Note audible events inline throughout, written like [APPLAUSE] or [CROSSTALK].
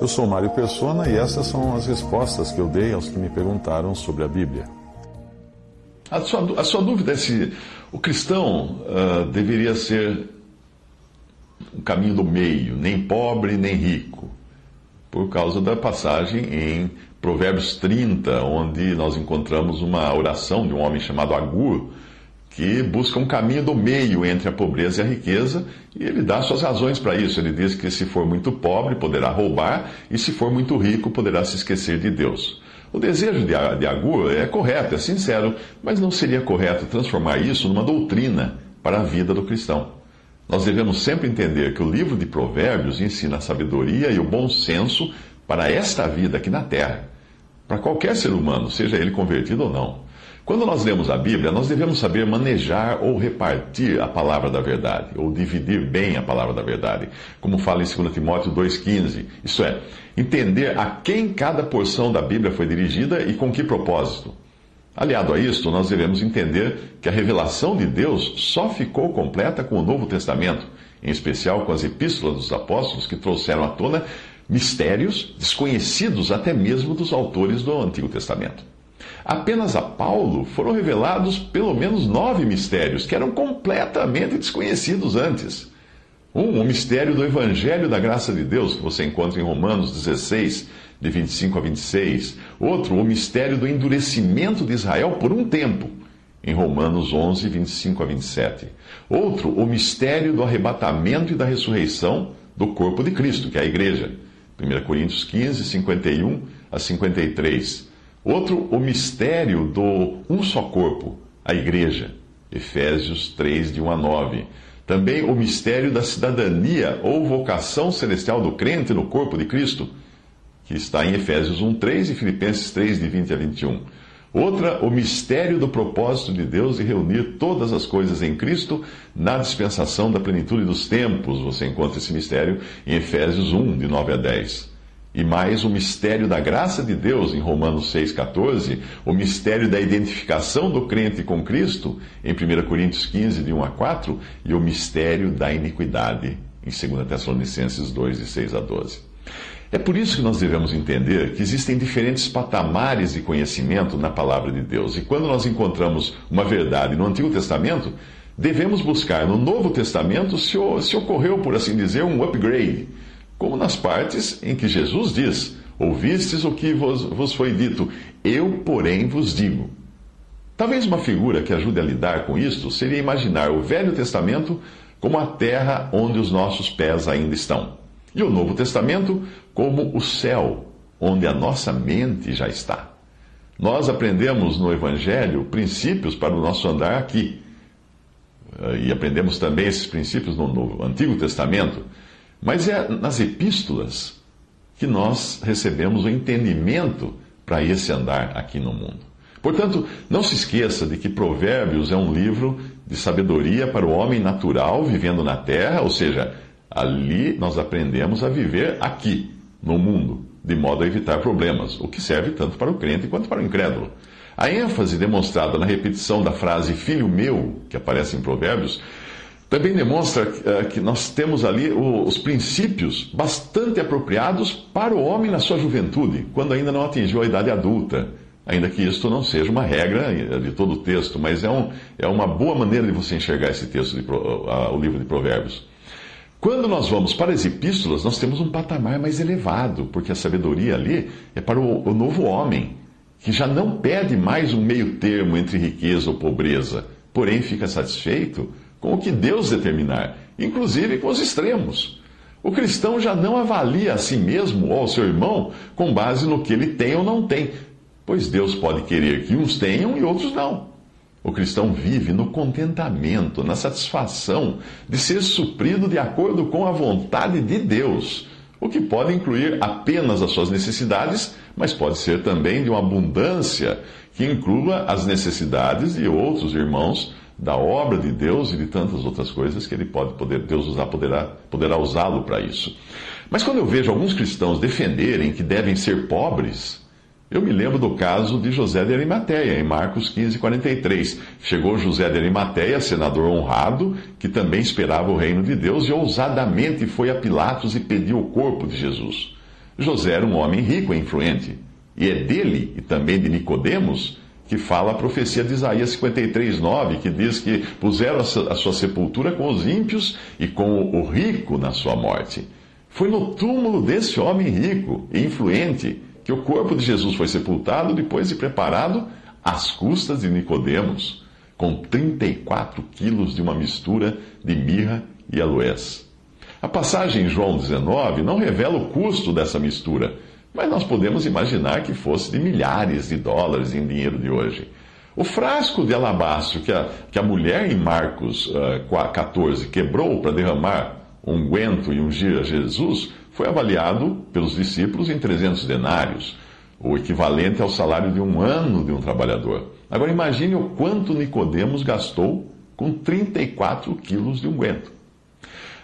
Eu sou Mário Persona e essas são as respostas que eu dei aos que me perguntaram sobre a Bíblia. A sua, a sua dúvida é se o cristão uh, deveria ser um caminho do meio, nem pobre nem rico, por causa da passagem em Provérbios 30, onde nós encontramos uma oração de um homem chamado Agur, que busca um caminho do meio entre a pobreza e a riqueza, e ele dá suas razões para isso. Ele diz que se for muito pobre, poderá roubar, e se for muito rico, poderá se esquecer de Deus. O desejo de Agur é correto, é sincero, mas não seria correto transformar isso numa doutrina para a vida do cristão. Nós devemos sempre entender que o livro de Provérbios ensina a sabedoria e o bom senso para esta vida aqui na terra, para qualquer ser humano, seja ele convertido ou não. Quando nós lemos a Bíblia, nós devemos saber manejar ou repartir a palavra da verdade, ou dividir bem a palavra da verdade, como fala em 2 Timóteo 2,15. Isso é, entender a quem cada porção da Bíblia foi dirigida e com que propósito. Aliado a isto, nós devemos entender que a revelação de Deus só ficou completa com o Novo Testamento, em especial com as epístolas dos apóstolos que trouxeram à tona mistérios desconhecidos até mesmo dos autores do Antigo Testamento. Apenas a Paulo foram revelados pelo menos nove mistérios que eram completamente desconhecidos antes. Um, o mistério do Evangelho da Graça de Deus, que você encontra em Romanos 16, de 25 a 26. Outro, o mistério do endurecimento de Israel por um tempo, em Romanos 11, 25 a 27. Outro, o mistério do arrebatamento e da ressurreição do corpo de Cristo, que é a igreja. 1 Coríntios 15, 51 a 53. Outro, o mistério do um só corpo, a igreja. Efésios 3, de 1 a 9. Também o mistério da cidadania ou vocação celestial do crente no corpo de Cristo que está em Efésios 1:3 e Filipenses 3 de 20 a 21. Outra, o mistério do propósito de Deus de reunir todas as coisas em Cristo na dispensação da plenitude dos tempos. Você encontra esse mistério em Efésios 1, de 9 a 10. E mais o mistério da graça de Deus em Romanos 6,14, o mistério da identificação do crente com Cristo em 1 Coríntios 15, de 1 a 4, e o mistério da iniquidade em 2 Tessalonicenses 2, de 6 a 12. É por isso que nós devemos entender que existem diferentes patamares de conhecimento na palavra de Deus. E quando nós encontramos uma verdade no Antigo Testamento, devemos buscar no Novo Testamento se, se ocorreu, por assim dizer, um upgrade, como nas partes em que Jesus diz: Ouvistes o que vos, vos foi dito, eu, porém, vos digo. Talvez uma figura que ajude a lidar com isto seria imaginar o Velho Testamento como a terra onde os nossos pés ainda estão e o Novo Testamento como o céu, onde a nossa mente já está. Nós aprendemos no Evangelho princípios para o nosso andar aqui. Eh, e aprendemos também esses princípios no, no Antigo Testamento. Mas é nas epístolas que nós recebemos o entendimento para esse andar aqui no mundo. Portanto, não se esqueça de que Provérbios é um livro de sabedoria para o homem natural vivendo na terra, ou seja, Ali nós aprendemos a viver aqui, no mundo, de modo a evitar problemas, o que serve tanto para o crente quanto para o incrédulo. A ênfase demonstrada na repetição da frase filho meu, que aparece em Provérbios, também demonstra uh, que nós temos ali os princípios bastante apropriados para o homem na sua juventude, quando ainda não atingiu a idade adulta. Ainda que isto não seja uma regra de todo o texto, mas é, um, é uma boa maneira de você enxergar esse texto, de, uh, o livro de Provérbios. Quando nós vamos para as epístolas, nós temos um patamar mais elevado, porque a sabedoria ali é para o, o novo homem, que já não pede mais um meio termo entre riqueza ou pobreza, porém fica satisfeito com o que Deus determinar, inclusive com os extremos. O cristão já não avalia a si mesmo ou ao seu irmão com base no que ele tem ou não tem, pois Deus pode querer que uns tenham e outros não. O cristão vive no contentamento, na satisfação de ser suprido de acordo com a vontade de Deus, o que pode incluir apenas as suas necessidades, mas pode ser também de uma abundância que inclua as necessidades de outros irmãos da obra de Deus e de tantas outras coisas que ele pode poder Deus usar poderá poderá usá-lo para isso. Mas quando eu vejo alguns cristãos defenderem que devem ser pobres, eu me lembro do caso de José de Arimateia, em Marcos 15, 43. Chegou José de Arimateia, senador honrado, que também esperava o reino de Deus, e ousadamente foi a Pilatos e pediu o corpo de Jesus. José era um homem rico e influente, e é dele, e também de Nicodemos, que fala a profecia de Isaías 53, 9, que diz que puseram a sua sepultura com os ímpios e com o rico na sua morte. Foi no túmulo desse homem rico e influente que o corpo de Jesus foi sepultado depois de preparado às custas de Nicodemos, com 34 quilos de uma mistura de mirra e aloés. A passagem em João 19 não revela o custo dessa mistura, mas nós podemos imaginar que fosse de milhares de dólares em dinheiro de hoje. O frasco de alabastro que a, que a mulher em Marcos uh, eh, 14 quebrou para derramar unguento e ungir a Jesus foi avaliado pelos discípulos em 300 denários, o equivalente ao salário de um ano de um trabalhador. Agora imagine o quanto Nicodemos gastou com 34 quilos de unguento.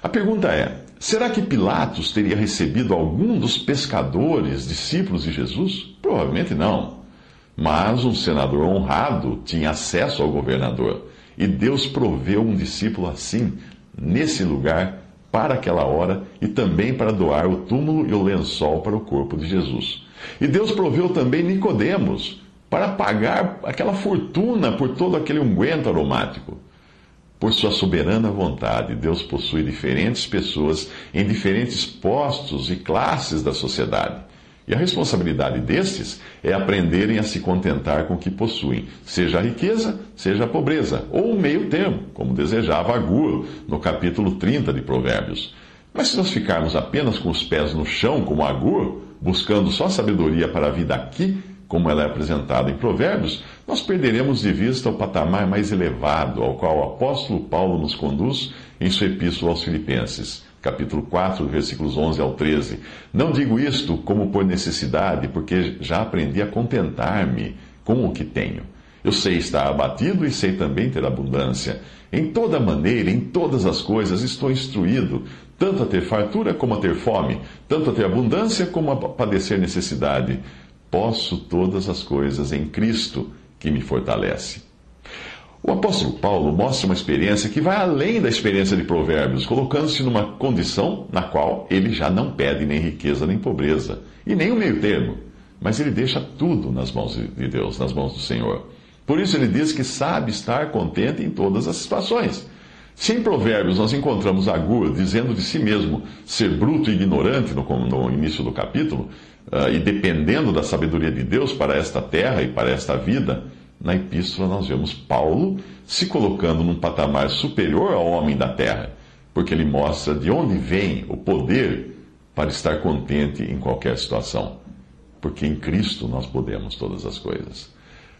A pergunta é: será que Pilatos teria recebido algum dos pescadores, discípulos de Jesus? Provavelmente não. Mas um senador honrado tinha acesso ao governador, e Deus proveu um discípulo assim, nesse lugar, para aquela hora e também para doar o túmulo e o lençol para o corpo de Jesus. E Deus proveu também Nicodemos para pagar aquela fortuna por todo aquele unguento aromático. Por sua soberana vontade, Deus possui diferentes pessoas em diferentes postos e classes da sociedade. E a responsabilidade destes é aprenderem a se contentar com o que possuem, seja a riqueza, seja a pobreza, ou o meio termo, como desejava Agur no capítulo 30 de Provérbios. Mas se nós ficarmos apenas com os pés no chão, como Agur, buscando só sabedoria para a vida aqui, como ela é apresentada em Provérbios, nós perderemos de vista o patamar mais elevado ao qual o apóstolo Paulo nos conduz em sua epístola aos Filipenses capítulo 4, versículos 11 ao 13. Não digo isto como por necessidade, porque já aprendi a contentar-me com o que tenho. Eu sei estar abatido e sei também ter abundância. Em toda maneira, em todas as coisas, estou instruído, tanto a ter fartura como a ter fome, tanto a ter abundância como a padecer necessidade. Posso todas as coisas em Cristo que me fortalece. O apóstolo Paulo mostra uma experiência que vai além da experiência de Provérbios, colocando-se numa condição na qual ele já não pede nem riqueza nem pobreza, e nem o meio termo, mas ele deixa tudo nas mãos de Deus, nas mãos do Senhor. Por isso ele diz que sabe estar contente em todas as situações. Se em Provérbios nós encontramos Agur dizendo de si mesmo ser bruto e ignorante no, no início do capítulo, uh, e dependendo da sabedoria de Deus para esta terra e para esta vida, na epístola nós vemos Paulo se colocando num patamar superior ao homem da terra, porque ele mostra de onde vem o poder para estar contente em qualquer situação. Porque em Cristo nós podemos todas as coisas.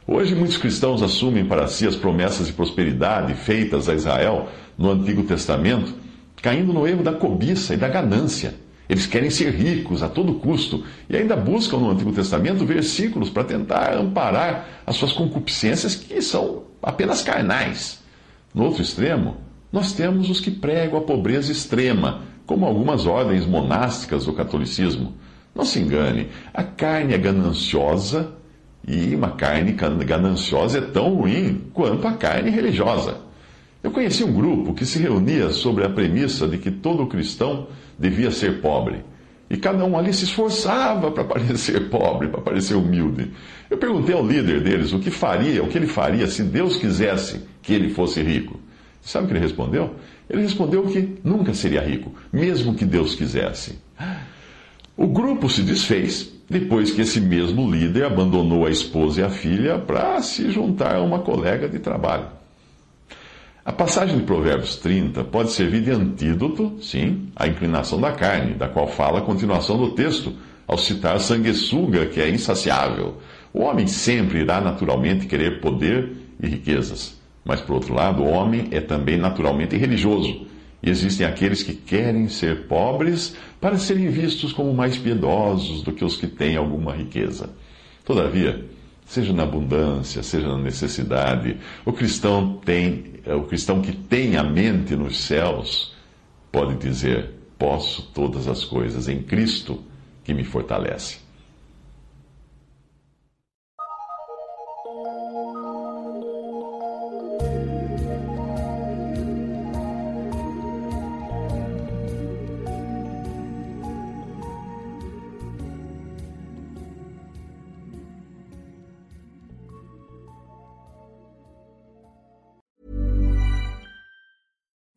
Hoje muitos cristãos assumem para si as promessas de prosperidade feitas a Israel no Antigo Testamento, caindo no erro da cobiça e da ganância eles querem ser ricos a todo custo e ainda buscam no Antigo Testamento versículos para tentar amparar as suas concupiscências que são apenas carnais. No outro extremo, nós temos os que pregam a pobreza extrema, como algumas ordens monásticas do catolicismo. Não se engane, a carne é gananciosa e uma carne gananciosa é tão ruim quanto a carne religiosa. Eu conheci um grupo que se reunia sobre a premissa de que todo cristão devia ser pobre. E cada um ali se esforçava para parecer [LAUGHS] pobre, para parecer humilde. Eu perguntei ao líder deles o que faria, o que ele faria se Deus quisesse que ele fosse rico. Sabe o que ele respondeu? Ele respondeu que nunca seria rico, mesmo que Deus quisesse. O grupo se desfez depois que esse mesmo líder abandonou a esposa e a filha para se juntar a uma colega de trabalho. A passagem de Provérbios 30 pode servir de antídoto, sim, à inclinação da carne, da qual fala a continuação do texto, ao citar a sanguessuga, que é insaciável. O homem sempre irá naturalmente querer poder e riquezas. Mas, por outro lado, o homem é também naturalmente religioso. E existem aqueles que querem ser pobres para serem vistos como mais piedosos do que os que têm alguma riqueza. Todavia, seja na abundância, seja na necessidade, o cristão tem, o cristão que tem a mente nos céus pode dizer: posso todas as coisas em Cristo que me fortalece.